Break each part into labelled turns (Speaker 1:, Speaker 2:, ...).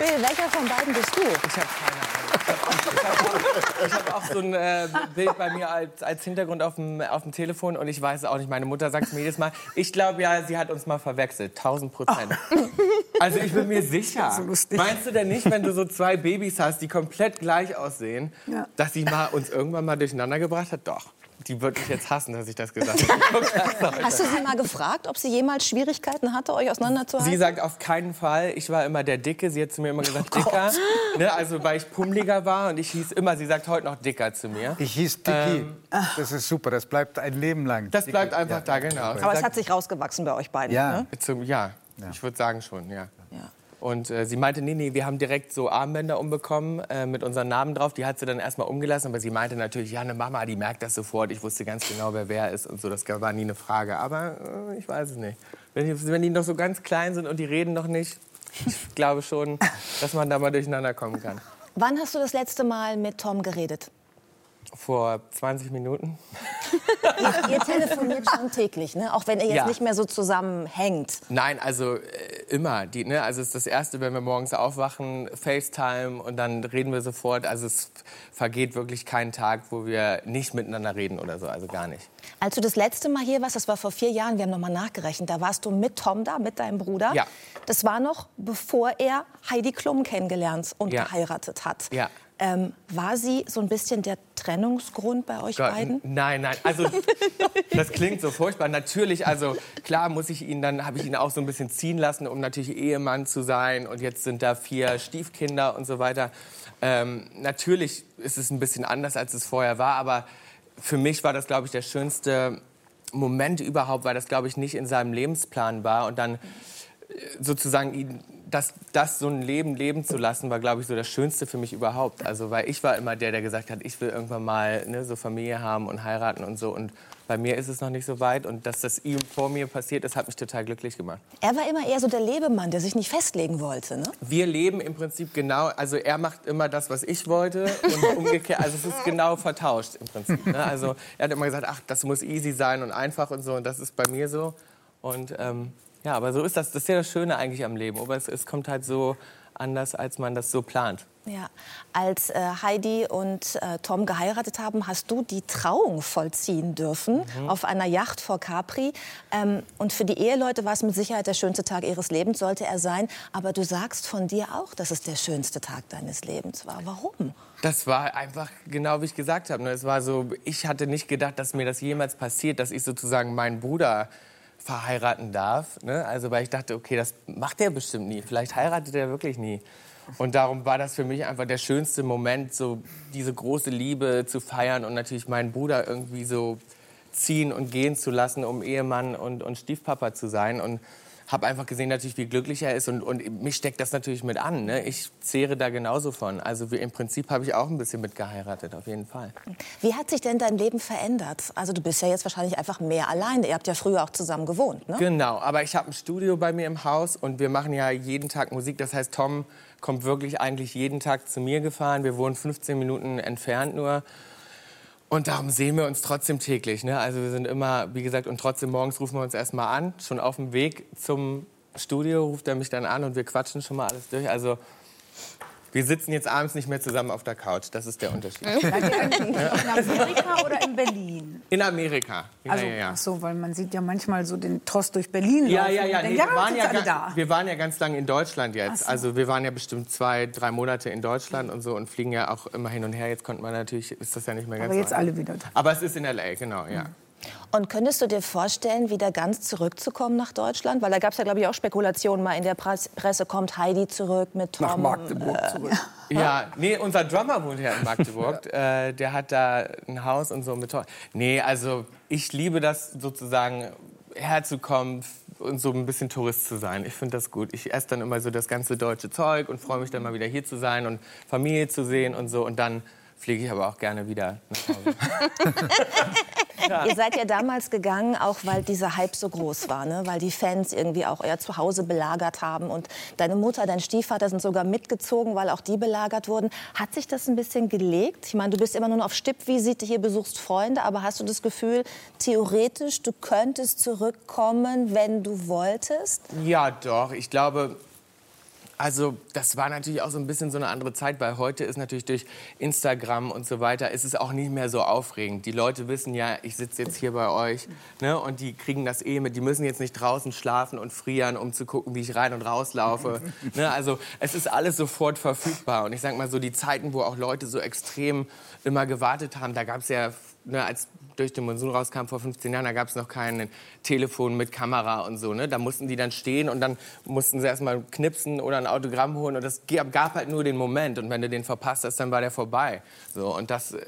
Speaker 1: Bill, welcher von beiden bist du?
Speaker 2: Ich habe keine Ahnung. Ich habe auch, so ein äh, Bild bei mir als, als Hintergrund auf dem, auf dem Telefon und ich weiß es auch nicht. Meine Mutter sagt es mir jedes Mal. Ich glaube ja, sie hat uns mal verwechselt. 1000 Prozent. Also ich bin mir sicher.
Speaker 3: So lustig.
Speaker 2: Meinst du denn nicht, wenn du so zwei Babys hast, die komplett gleich aussehen,
Speaker 3: Ja.
Speaker 2: dass sie mal uns irgendwann mal durcheinander gebracht hat? Doch. Die wird mich jetzt hassen, dass ich das gesagt habe.
Speaker 1: Hast du sie mal gefragt, ob sie jemals Schwierigkeiten hatte, euch auseinanderzuhalten?
Speaker 2: Sie sagt auf keinen Fall. Ich war immer der Dicke. Sie hat zu mir immer gesagt, dicker. Ne, also weil ich pummeliger war und ich hieß immer, sie sagt heute noch dicker zu mir.
Speaker 4: Ich hieß Dicky. Das ist super, das bleibt ein Leben lang.
Speaker 2: Ähm, Das bleibt
Speaker 4: Dicky.
Speaker 2: einfach
Speaker 4: Ja.
Speaker 2: da, genau.
Speaker 1: Aber es hat sich rausgewachsen bei euch beiden.
Speaker 4: Ja.
Speaker 1: Ne?
Speaker 2: Zum, ja, ich würde sagen schon, ja.
Speaker 1: Ja.
Speaker 2: Und äh, sie meinte, nee, nee, wir haben direkt so Armbänder umbekommen äh, mit unseren Namen drauf. Die hat sie dann erstmal umgelassen, aber sie meinte natürlich, ja, eine Mama, die merkt das sofort. Ich wusste ganz genau, wer wer ist und so. Das war nie eine Frage. Aber äh, ich weiß es nicht. Wenn die, wenn die noch so ganz klein sind und die reden noch nicht, ich glaube schon, dass man da mal durcheinander kommen kann.
Speaker 1: Wann hast du das letzte Mal mit Tom geredet?
Speaker 2: Vor 20 Minuten.
Speaker 1: Ihr telefoniert schon täglich, ne? auch wenn ihr jetzt
Speaker 2: Ja.
Speaker 1: nicht mehr so zusammenhängt.
Speaker 2: Nein, also äh, immer. Die, ne? Also es ist das Erste, wenn wir morgens aufwachen, FaceTime und dann reden wir sofort. Also es vergeht wirklich kein Tag, wo wir nicht miteinander reden oder so. Also gar nicht.
Speaker 1: Als du das letzte Mal hier warst, das war vor vier Jahren, wir haben noch mal nachgerechnet, da warst du mit Tom da, mit deinem Bruder.
Speaker 2: Ja.
Speaker 1: Das war noch, bevor er Heidi Klum kennengelernt und
Speaker 2: Ja.
Speaker 1: geheiratet hat.
Speaker 2: Ja.
Speaker 1: Ähm, war sie so ein bisschen der Trennungsgrund bei euch
Speaker 2: Gott,
Speaker 1: beiden?
Speaker 2: Nein, nein. Also das klingt so furchtbar. Natürlich, also klar muss ich ihn dann habe ich ihn auch so ein bisschen ziehen lassen, um natürlich Ehemann zu sein. Und jetzt sind da vier Stiefkinder und so weiter. Ähm, natürlich ist es ein bisschen anders, als es vorher war, aber für mich war das, glaube ich, der schönste Moment überhaupt, weil das, glaube ich, nicht in seinem Lebensplan war. Und dann sozusagen ihn, das, das so ein Leben leben zu lassen, war, glaube ich, so das Schönste für mich überhaupt. Also, weil ich war immer der, der gesagt hat, ich will irgendwann mal ne, so Familie haben und heiraten und so. Und bei mir ist es noch nicht so weit. Und dass das ihm vor mir passiert ist, hat mich total glücklich gemacht.
Speaker 1: Er war immer eher so der Lebemann, der sich nicht festlegen wollte. Ne?
Speaker 2: Wir leben im Prinzip genau, also er macht immer das, was ich wollte und umgekehrt, also es ist genau vertauscht im Prinzip. Ne? Also er hat immer gesagt, ach, das muss easy sein und einfach und so und das ist bei mir so. Und ähm, ja, aber so ist das, das ist ja das Schöne eigentlich am Leben, aber es, es kommt halt so anders, als man das so plant.
Speaker 1: Ja. Als äh, Heidi und äh, Tom geheiratet haben, hast du die Trauung vollziehen dürfen auf einer Yacht vor Capri. Ähm, und für die Eheleute war es mit Sicherheit der schönste Tag ihres Lebens, sollte er sein. Aber du sagst von dir auch, dass es der schönste Tag deines Lebens war. Warum?
Speaker 2: Das war einfach genau wie ich gesagt habe. ne? Es war so, ich hatte nicht gedacht, dass mir das jemals passiert, dass ich sozusagen meinen Bruder verheiraten darf. Ne? Also weil ich dachte, okay, das macht er bestimmt nie. Vielleicht heiratet er wirklich nie. Und darum war das für mich einfach der schönste Moment, so diese große Liebe zu feiern und natürlich meinen Bruder irgendwie so ziehen und gehen zu lassen, um Ehemann und, und Stiefpapa zu sein. Und habe einfach gesehen, natürlich, wie glücklich er ist. Und, und mich steckt das natürlich mit an. Ne? Ich zehre da genauso von. Also wir, im Prinzip habe ich auch ein bisschen mit geheiratet, auf jeden Fall.
Speaker 1: Wie hat sich denn dein Leben verändert? Also du bist ja jetzt wahrscheinlich einfach mehr alleine. Ihr habt ja früher auch zusammen gewohnt, ne?
Speaker 2: Genau, aber ich habe ein Studio bei mir im Haus und wir machen ja jeden Tag Musik. Das heißt, Tom kommt wirklich eigentlich jeden Tag zu mir gefahren. Wir wohnen 15 Minuten entfernt nur. Und darum sehen wir uns trotzdem täglich. Ne? Also wir sind immer, wie gesagt, und trotzdem morgens rufen wir uns erstmal an. Schon auf dem Weg zum Studio ruft er mich dann an und wir quatschen schon mal alles durch. Also wir sitzen jetzt abends nicht mehr zusammen auf der Couch. Das ist der Unterschied.
Speaker 3: In Amerika oder in Berlin?
Speaker 2: In Amerika. Ja,
Speaker 3: Also,
Speaker 2: ja, ja.
Speaker 3: ach so, weil man sieht ja manchmal so den Trost durch Berlin
Speaker 2: Ja,
Speaker 3: laufen
Speaker 2: ja, ja. Nee,
Speaker 3: denkt,
Speaker 2: wir, waren ja
Speaker 3: alle da.
Speaker 2: wir waren ja ganz lange in Deutschland jetzt.
Speaker 3: So.
Speaker 2: Also wir waren ja bestimmt zwei, drei Monate in Deutschland und so und fliegen ja auch immer hin und her. Jetzt konnte man natürlich, ist das ja nicht mehr ganz
Speaker 3: Aber
Speaker 2: so
Speaker 3: jetzt alle wieder da.
Speaker 2: Aber es ist in L.A., genau, ja.
Speaker 1: Und könntest du dir vorstellen, wieder ganz zurückzukommen nach Deutschland? Weil da gab es ja, glaube ich, auch Spekulationen mal in der Pres- Presse, kommt Heidi zurück mit Tom?
Speaker 3: Nach Magdeburg zurück.
Speaker 2: Ja, nee, unser Drummer wohnt ja in Magdeburg. äh, der hat da ein Haus und so mit Tor. Nee, also ich liebe das sozusagen herzukommen und so ein bisschen Tourist zu sein. Ich finde das gut. Ich esse dann immer so das ganze deutsche Zeug und freue mich dann mal wieder hier zu sein und Familie zu sehen und so. Und dann fliege ich aber auch gerne wieder nach Hause.
Speaker 1: Ihr seid ja damals gegangen, auch weil dieser Hype so groß war, ne? weil die Fans irgendwie auch euer Zuhause belagert haben. Und deine Mutter, dein Stiefvater sind sogar mitgezogen, weil auch die belagert wurden. Hat sich das ein bisschen gelegt? Ich meine, du bist immer nur auf Stippvisite hier, besuchst Freunde, aber hast du das Gefühl, theoretisch, du könntest zurückkommen, wenn du wolltest?
Speaker 2: Ja, doch. Ich glaube, Also das war natürlich auch so ein bisschen so eine andere Zeit, weil heute ist natürlich durch Instagram und so weiter, ist es auch nicht mehr so aufregend. Die Leute wissen ja, ich sitze jetzt hier bei euch ne, und die kriegen das eh mit. Die müssen jetzt nicht draußen schlafen und frieren, um zu gucken, wie ich rein und rauslaufe. ne, also es ist alles sofort verfügbar. Und ich sage mal so, die Zeiten, wo auch Leute so extrem immer gewartet haben, da gab es ja, ne, als durch den Monsun rauskam vor 15 Jahren, da gab es noch kein Telefon mit Kamera und so. Ne? Da mussten die dann stehen und dann mussten sie erstmal knipsen oder ein Autogramm holen. Und das gab halt nur den Moment. Und wenn du den verpasst hast, dann war der vorbei. So, und das äh,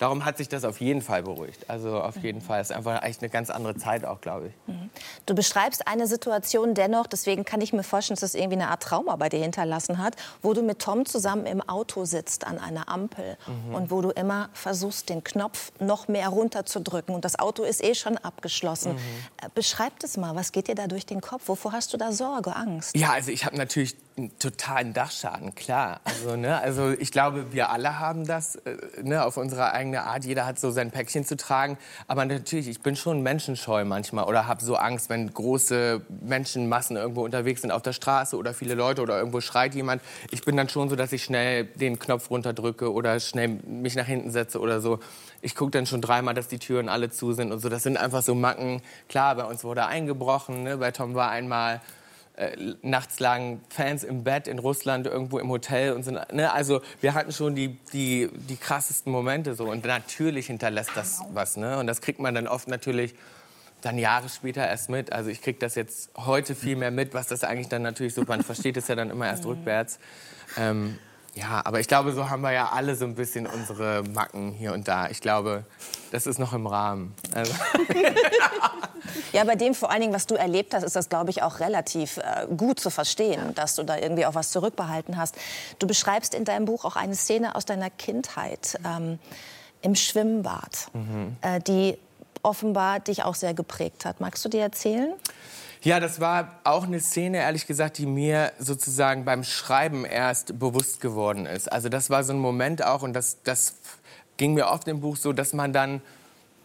Speaker 2: darum hat sich das auf jeden Fall beruhigt. Also auf jeden Fall ist einfach echt eine ganz andere Zeit auch, glaube ich. Mhm.
Speaker 1: Du beschreibst eine Situation dennoch, deswegen kann ich mir vorstellen, dass das irgendwie eine Art Trauma bei dir hinterlassen hat, wo du mit Tom zusammen im Auto sitzt an einer Ampel mhm. und wo du immer versuchst, den Knopf noch mehr runterzudrücken und das Auto ist eh schon abgeschlossen. Mhm. Äh, beschreib das mal, was geht dir da durch den Kopf? Wovor hast du da Sorge, Angst?
Speaker 2: Ja, also ich habe natürlich einen totalen Dachschaden, klar. Also, ne, also ich glaube, wir alle haben das äh, ne, auf unsere eigene Art. Jeder hat so sein Päckchen zu tragen. Aber natürlich, ich bin schon menschenscheu manchmal oder habe so Angst, wenn große Menschenmassen irgendwo unterwegs sind auf der Straße oder viele Leute oder irgendwo schreit jemand. Ich bin dann schon so, dass ich schnell den Knopf runterdrücke oder schnell mich nach hinten setze oder so. Ich gucke dann schon dreimal, dass die Türen alle zu sind und so. Das sind einfach so Macken. Klar, bei uns wurde eingebrochen. Ne? Bei Tom war einmal äh, nachts lagen Fans im Bett in Russland irgendwo im Hotel und sind, ne, also wir hatten schon die, die, die krassesten Momente so und natürlich hinterlässt das was, ne, und das kriegt man dann oft natürlich dann Jahre später erst mit. Also ich kriege das jetzt heute viel mehr mit, was das eigentlich dann natürlich so, man versteht es ja dann immer erst rückwärts. Ähm, ja, aber ich glaube, so haben wir ja alle so ein bisschen unsere Macken hier und da. Ich glaube, das ist noch im Rahmen. Also.
Speaker 1: ja, bei dem vor allen Dingen, was du erlebt hast, ist das, glaube ich, auch relativ äh, gut zu verstehen, dass du da irgendwie auch was zurückbehalten hast. Du beschreibst in deinem Buch auch eine Szene aus deiner Kindheit ähm, im Schwimmbad, mhm. äh, die offenbar dich auch sehr geprägt hat. Magst du dir erzählen?
Speaker 2: Ja, das war auch eine Szene, ehrlich gesagt, die mir sozusagen beim Schreiben erst bewusst geworden ist. Also das war so ein Moment auch, und das, das ging mir oft im Buch so, dass man dann,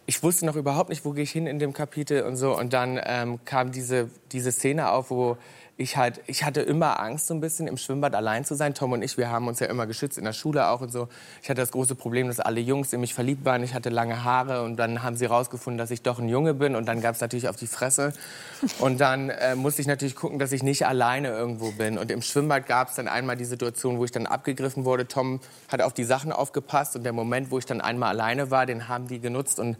Speaker 2: ich wusste noch überhaupt nicht, wo gehe ich hin in dem Kapitel und so, und dann ähm, kam diese, diese Szene auf, wo ich halt, ich hatte immer Angst, so ein bisschen im Schwimmbad allein zu sein. Tom und ich, wir haben uns ja immer geschützt in der Schule auch und so. Ich hatte das große Problem, dass alle Jungs in mich verliebt waren. Ich hatte lange Haare und dann haben sie herausgefunden, dass ich doch ein Junge bin und dann gab es natürlich auf die Fresse. Und dann äh, musste ich natürlich gucken, dass ich nicht alleine irgendwo bin. Und im Schwimmbad gab es dann einmal die Situation, wo ich dann abgegriffen wurde. Tom hat auf die Sachen aufgepasst und der Moment, wo ich dann einmal alleine war, den haben die genutzt und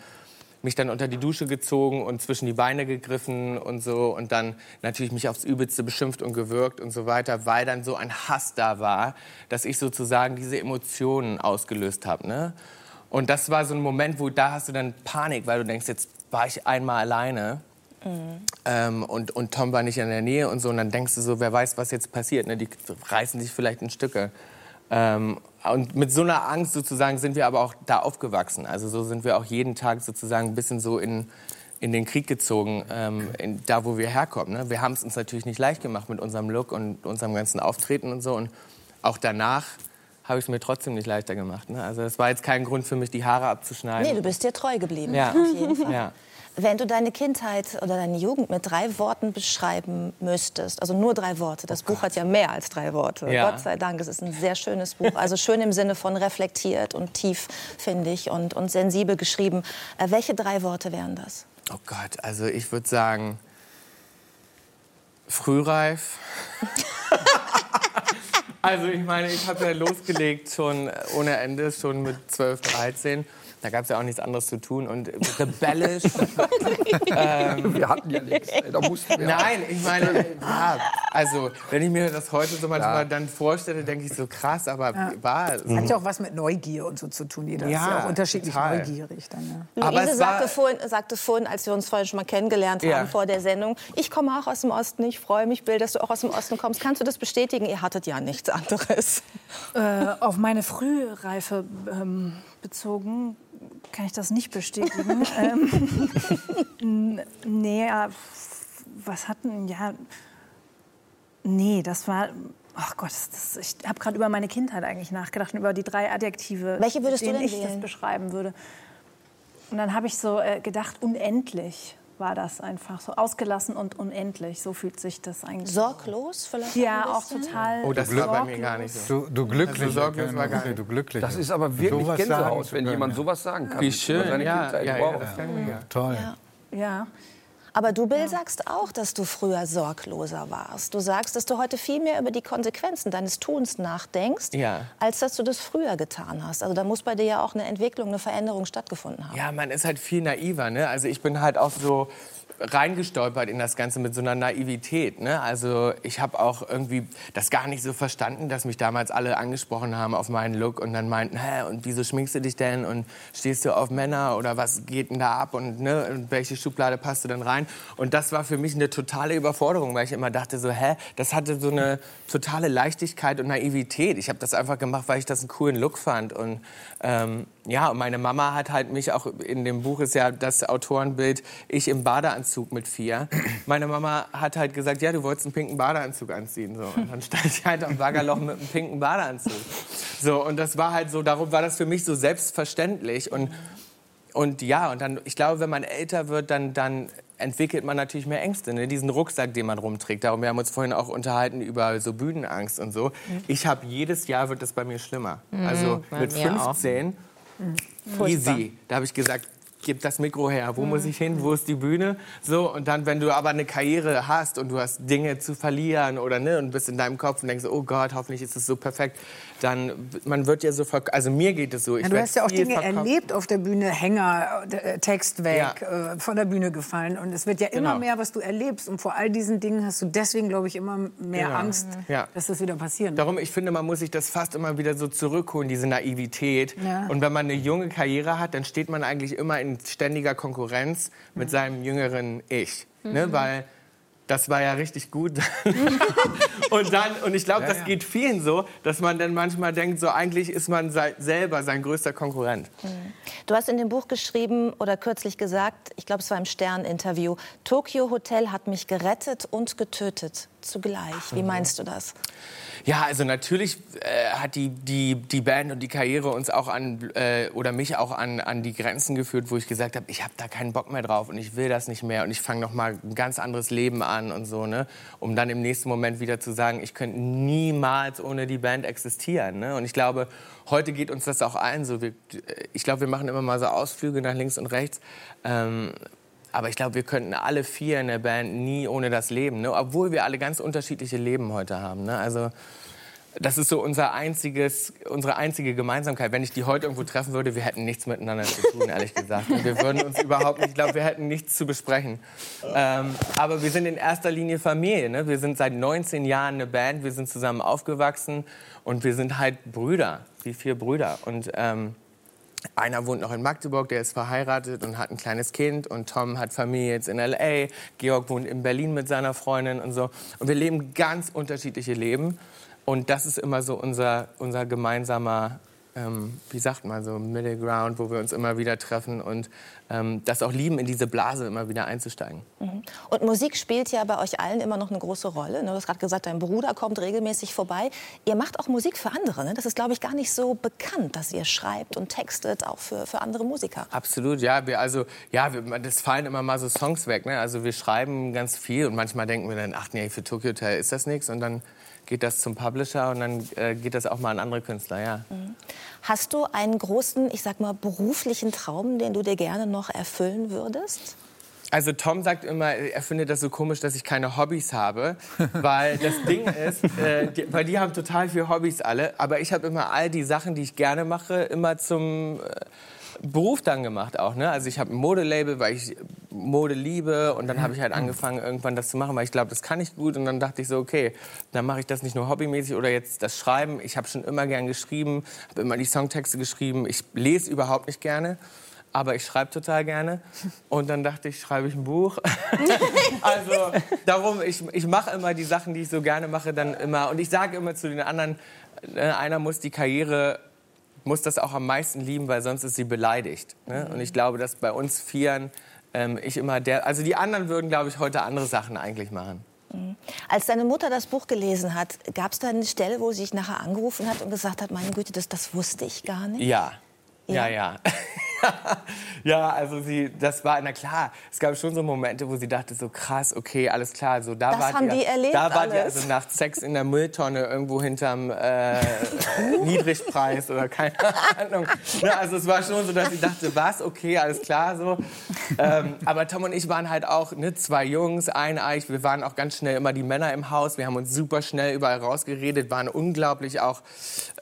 Speaker 2: mich dann unter die Dusche gezogen und zwischen die Beine gegriffen und so und dann natürlich mich aufs Übelste beschimpft und gewürgt und so weiter, weil dann so ein Hass da war, dass ich sozusagen diese Emotionen ausgelöst habe. Ne? Und das war so ein Moment, wo da hast du dann Panik, weil du denkst, jetzt war ich einmal alleine. Mhm. Ähm, und, und Tom war nicht in der Nähe und so. Und dann denkst du so, wer weiß, was jetzt passiert. Ne? Die reißen sich vielleicht in Stücke. Ähm, und mit so einer Angst sozusagen sind wir aber auch da aufgewachsen. Also so sind wir auch jeden Tag sozusagen ein bisschen so in, in den Krieg gezogen, ähm, in, da wo wir herkommen. Ne? Wir haben es uns natürlich nicht leicht gemacht mit unserem Look und unserem ganzen Auftreten und so. Und auch danach habe ich es mir trotzdem nicht leichter gemacht. Ne? Also es war jetzt kein Grund für mich, die Haare abzuschneiden.
Speaker 1: Nee, du bist dir treu geblieben.
Speaker 2: Ja.
Speaker 1: Auf jeden
Speaker 2: Fall. Ja.
Speaker 1: Wenn du deine Kindheit oder deine Jugend mit drei Worten beschreiben müsstest, also nur drei Worte, das oh Buch hat ja mehr als drei Worte, ja. Gott sei Dank, es ist ein sehr schönes Buch, also schön im Sinne von reflektiert und tief, finde ich, und, und sensibel geschrieben. Äh, welche drei Worte wären das?
Speaker 2: Oh Gott, also ich würde sagen, frühreif. also ich meine, ich habe ja losgelegt schon ohne Ende, schon mit 12, 13. Da gab es ja auch nichts anderes zu tun. Und rebellisch.
Speaker 4: ähm, wir hatten ja nichts. Da mussten wir
Speaker 2: Nein, ich meine, ja, also wenn ich mir das heute so manchmal ja. dann vorstelle, denke ich so krass, aber ja. war.
Speaker 3: Das hat ja auch was mit Neugier und so zu tun. Jeder ja, ist ja auch unterschiedlich total. neugierig. Dann,
Speaker 1: ja. Aber Luise sagte vorhin, sagte vorhin, als wir uns vorhin schon mal kennengelernt haben vor der Sendung, ich komme auch aus dem Osten, ich freue mich, Bill, dass du auch aus dem Osten kommst. Kannst du das bestätigen? Ihr hattet ja nichts anderes.
Speaker 3: Äh, auf meine Frühreife ähm, bezogen kann ich das nicht bestätigen. ähm, nee, was hatten, ja, nee, das war, ach Gott, das, ich habe gerade über meine Kindheit eigentlich nachgedacht und über die drei Adjektive,
Speaker 1: Welche würdest
Speaker 3: denen
Speaker 1: du denn
Speaker 3: ich wählen? das beschreiben würde. Und dann habe ich so äh, gedacht, unendlich. War das einfach so ausgelassen und unendlich. So fühlt sich das eigentlich.
Speaker 1: Sorglos vielleicht?
Speaker 3: Ja,
Speaker 1: ein
Speaker 3: auch total.
Speaker 2: Oh, das war bei mir gar nicht so.
Speaker 4: Du, du glücklich.
Speaker 2: Also sorglos war gar nicht.
Speaker 4: du glücklich.
Speaker 5: Das ist aber wirklich Gänsehaut,
Speaker 4: sagen
Speaker 5: wenn jemand sowas sagen kann.
Speaker 2: Wie schön,
Speaker 5: seine
Speaker 2: ja, ja,
Speaker 4: ja. Toll.
Speaker 3: Ja.
Speaker 1: Aber du, Bill, sagst auch, dass du früher sorgloser warst. Du sagst, dass du heute viel mehr über die Konsequenzen deines Tuns nachdenkst,
Speaker 2: Ja.
Speaker 1: als dass du das früher getan hast. Also da muss bei dir ja auch eine Entwicklung, eine Veränderung stattgefunden haben.
Speaker 2: Ja, man ist halt viel naiver. Ne? Also ich bin halt auch so reingestolpert in das Ganze mit so einer Naivität. Ne? Also ich habe auch irgendwie das gar nicht so verstanden, dass mich damals alle angesprochen haben auf meinen Look und dann meinten, hä, und wieso schminkst du dich denn und stehst du auf Männer oder was geht denn da ab und ne, in welche Schublade passt du denn rein? Und das war für mich eine totale Überforderung, weil ich immer dachte so, hä, das hatte so eine totale Leichtigkeit und Naivität. Ich habe das einfach gemacht, weil ich das einen coolen Look fand und ähm, ja, und meine Mama hat halt mich auch in dem Buch ist ja das Autorenbild ich im Badeanzug mit vier. Meine Mama hat halt gesagt, ja, du wolltest einen pinken Badeanzug anziehen so und dann stand ich halt am Baggerloch mit einem pinken Badeanzug. So und das war halt so, darum war das für mich so selbstverständlich und und ja, und dann, ich glaube, wenn man älter wird, dann, dann entwickelt man natürlich mehr Ängste. Ne? Diesen Rucksack, den man rumträgt. Darum, wir haben uns vorhin auch unterhalten über so Bühnenangst und so. Ich habe jedes Jahr wird das bei mir schlimmer. Also mit 15 Mhm. Easy. Da habe ich gesagt, gib das Mikro her. Wo muss ich hin? Wo ist die Bühne? So und dann, wenn du aber eine Karriere hast und du hast Dinge zu verlieren oder ne und bist in deinem Kopf und denkst, oh Gott, hoffentlich ist es so perfekt, dann man wird ja so also mir geht es so.
Speaker 6: Ja, du hast ja auch Dinge
Speaker 2: verkauft.
Speaker 6: erlebt auf der Bühne, Hänger, äh, Text weg,
Speaker 2: Ja.
Speaker 6: äh, von der Bühne gefallen. Und es wird ja immer
Speaker 2: Genau.
Speaker 6: mehr, was du erlebst. Und vor all diesen Dingen hast du deswegen, glaube ich, immer mehr
Speaker 2: Genau.
Speaker 6: Angst,
Speaker 2: Ja.
Speaker 6: dass das wieder passieren wird.
Speaker 2: Darum, ich finde, man muss sich das fast immer wieder so zurückholen, diese Naivität. Und wenn man eine junge Karriere hat, dann steht man eigentlich immer in ständiger Konkurrenz mit seinem jüngeren Ich. Ne? Weil das war ja richtig gut. und dann, und ich glaube, das geht vielen so, dass man dann manchmal denkt, so eigentlich ist man selber sein größter Konkurrent.
Speaker 1: Du hast in dem Buch geschrieben oder kürzlich gesagt, ich glaube, es war im Stern-Interview, Tokyo Hotel hat mich gerettet und getötet zugleich. Wie meinst du das?
Speaker 2: Ja, also natürlich äh, hat die, die, die Band und die Karriere uns auch an, äh, oder mich auch an, an die Grenzen geführt, wo ich gesagt habe, ich habe da keinen Bock mehr drauf und ich will das nicht mehr und ich fange noch mal ein ganz anderes Leben an und so, ne? Um dann im nächsten Moment wieder zu sagen, ich könnte niemals ohne die Band existieren, ne? Und ich glaube, heute geht uns das auch allen so. Wir, ich glaube, wir machen immer mal so Ausflüge nach links und rechts. Ähm, aber ich glaube, wir könnten alle vier in der Band nie ohne das leben, ne? obwohl wir alle ganz unterschiedliche Leben heute haben. Ne? Also das ist so unser einziges, unsere einzige Gemeinsamkeit. Wenn ich die heute irgendwo treffen würde, wir hätten nichts miteinander zu tun, ehrlich gesagt. Und wir würden uns überhaupt nicht, ich glaube, wir hätten nichts zu besprechen. Ähm, aber wir sind in erster Linie Familie. Ne? Wir sind seit 19 Jahren eine Band, wir sind zusammen aufgewachsen und wir sind halt Brüder, wie vier Brüder. Und ähm, einer wohnt noch in Magdeburg, der ist verheiratet und hat ein kleines Kind. Und Tom hat Familie jetzt in L.A. Georg wohnt in Berlin mit seiner Freundin und so. Und wir leben ganz unterschiedliche Leben. Und das ist immer so unser, unser gemeinsamer, ähm, wie sagt man so, Middle Ground, wo wir uns immer wieder treffen und das auch lieben, in diese Blase immer wieder einzusteigen.
Speaker 1: Und Musik spielt ja bei euch allen immer noch eine große Rolle. ne? Du hast gerade gesagt, dein Bruder kommt regelmäßig vorbei. Ihr macht auch Musik für andere. Ne? Das ist, glaube ich, gar nicht so bekannt, dass ihr schreibt und textet, auch für, für andere Musiker.
Speaker 2: Absolut, ja. Wir, also, ja, wir, das fallen immer mal so Songs weg. Ne? Also wir schreiben ganz viel und manchmal denken wir dann, ach nee, für Tokyo Hotel ist das nichts. Und dann geht das zum Publisher und dann äh, geht das auch mal an andere Künstler, ja.
Speaker 1: Hast du einen großen, ich sag mal, beruflichen Traum, den du dir gerne noch erfüllen würdest?
Speaker 2: Also Tom sagt immer, er findet das so komisch, dass ich keine Hobbys habe, weil das Ding ist, äh, die, weil die haben total viele Hobbys alle, aber ich habe immer all die Sachen, die ich gerne mache, immer zum äh, Beruf dann gemacht auch. Ne? Also ich habe ein Modelabel, weil ich Mode liebe und dann habe ich halt angefangen irgendwann das zu machen, weil ich glaube, das kann ich gut und dann dachte ich so, okay, dann mache ich das nicht nur hobbymäßig oder jetzt das Schreiben. Ich habe schon immer gern geschrieben, habe immer die Songtexte geschrieben. Ich lese überhaupt nicht gerne. Aber ich schreibe total gerne. Und dann dachte ich, schreibe ich ein Buch. also darum, ich, ich mache immer die Sachen, die ich so gerne mache, dann immer. Und ich sage immer zu den anderen, äh, einer muss die Karriere, muss das auch am meisten lieben, weil sonst ist sie beleidigt. Ne? Und ich glaube, dass bei uns Vieren ähm, ich immer der, also die anderen würden, glaube ich, heute andere Sachen eigentlich machen.
Speaker 1: Als deine Mutter das Buch gelesen hat, gab es da eine Stelle, wo sie dich nachher angerufen hat und gesagt hat, meine Güte, das, das wusste ich gar nicht?
Speaker 2: Ja,
Speaker 1: Ja.
Speaker 2: ja, ja. ja, also sie, das war, na klar, es gab schon so Momente, wo sie dachte so krass, okay, alles klar, so da
Speaker 1: Das
Speaker 2: war
Speaker 1: haben die erlebt
Speaker 2: da war die also nach Sex in der Mülltonne irgendwo hinterm äh, Niedrigpreis oder keine Ahnung. Ne, also es war schon so, dass sie dachte, was, okay, alles klar so. Ähm, aber Tom und ich waren halt auch ne, zwei Jungs, eineich, wir waren auch ganz schnell immer die Männer im Haus, wir haben uns super schnell überall rausgeredet, waren unglaublich auch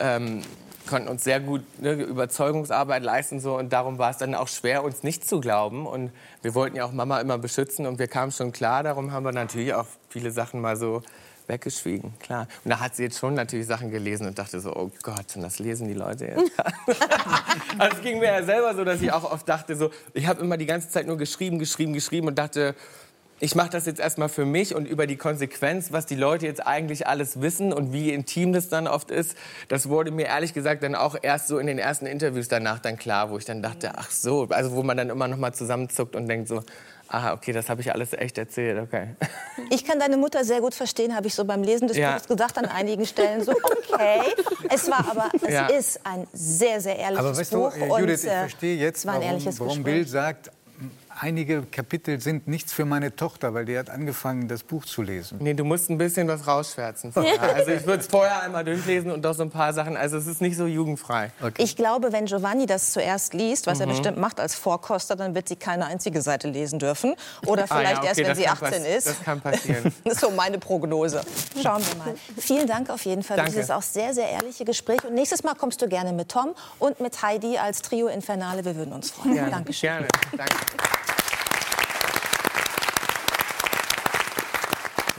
Speaker 2: ähm, konnten uns sehr gut ne, Überzeugungsarbeit leisten so. Und darum war es dann auch schwer uns nicht zu glauben. Und wir wollten ja auch Mama immer beschützen. Und wir kamen schon klar. Darum haben wir natürlich auch viele Sachen mal so weggeschwiegen. Klar. Und da hat sie jetzt schon natürlich Sachen gelesen und dachte so oh Gott und das lesen die Leute jetzt. Also es ging mir ja selber so dass ich auch oft dachte so ich habe immer die ganze Zeit nur geschrieben geschrieben geschrieben und dachte ich mache das jetzt erstmal für mich und über die Konsequenz, was die Leute jetzt eigentlich alles wissen und wie intim das dann oft ist, das wurde mir ehrlich gesagt dann auch erst so in den ersten Interviews danach dann klar, wo ich dann dachte, ach so, also wo man dann immer noch mal zusammenzuckt und denkt so, aha, okay, das habe ich alles echt erzählt, okay.
Speaker 1: Ich kann deine Mutter sehr gut verstehen, habe ich so beim Lesen des
Speaker 2: Ja.
Speaker 1: Buches gesagt an einigen Stellen. So, okay. Es war aber, es
Speaker 2: Ja.
Speaker 1: ist ein sehr, sehr ehrliches
Speaker 4: Aber weißt du,
Speaker 1: Buch.
Speaker 4: äh,
Speaker 1: und,
Speaker 4: Judith, ich
Speaker 1: äh,
Speaker 4: verstehe jetzt,
Speaker 1: es war ein
Speaker 4: warum,
Speaker 1: ehrliches
Speaker 4: warum. Bill sagt, einige Kapitel sind nichts für meine Tochter, weil die hat angefangen, das Buch zu lesen.
Speaker 2: Nee, du musst ein bisschen was rausschwärzen. Also ich würde es vorher einmal durchlesen und doch so ein paar Sachen, also es ist nicht so jugendfrei.
Speaker 1: Ich glaube, wenn Giovanni das zuerst liest,
Speaker 2: Mhm.
Speaker 1: was er bestimmt macht als Vorkoster, dann wird sie keine einzige Seite lesen dürfen. Oder
Speaker 2: Ah ja,
Speaker 1: vielleicht
Speaker 2: okay,
Speaker 1: erst, wenn sie
Speaker 2: kann
Speaker 1: 18
Speaker 2: pass-
Speaker 1: ist.
Speaker 2: das kann passieren.
Speaker 1: Das ist so meine Prognose. Schauen wir mal. Vielen Dank auf jeden Fall für
Speaker 2: Danke.
Speaker 1: dieses auch sehr, sehr ehrliche Gespräch. Und nächstes Mal kommst du gerne mit Tom und mit Heidi als Trio Infernale. Wir würden uns freuen.
Speaker 2: Gerne.
Speaker 1: Dankeschön.
Speaker 2: Gerne. Danke.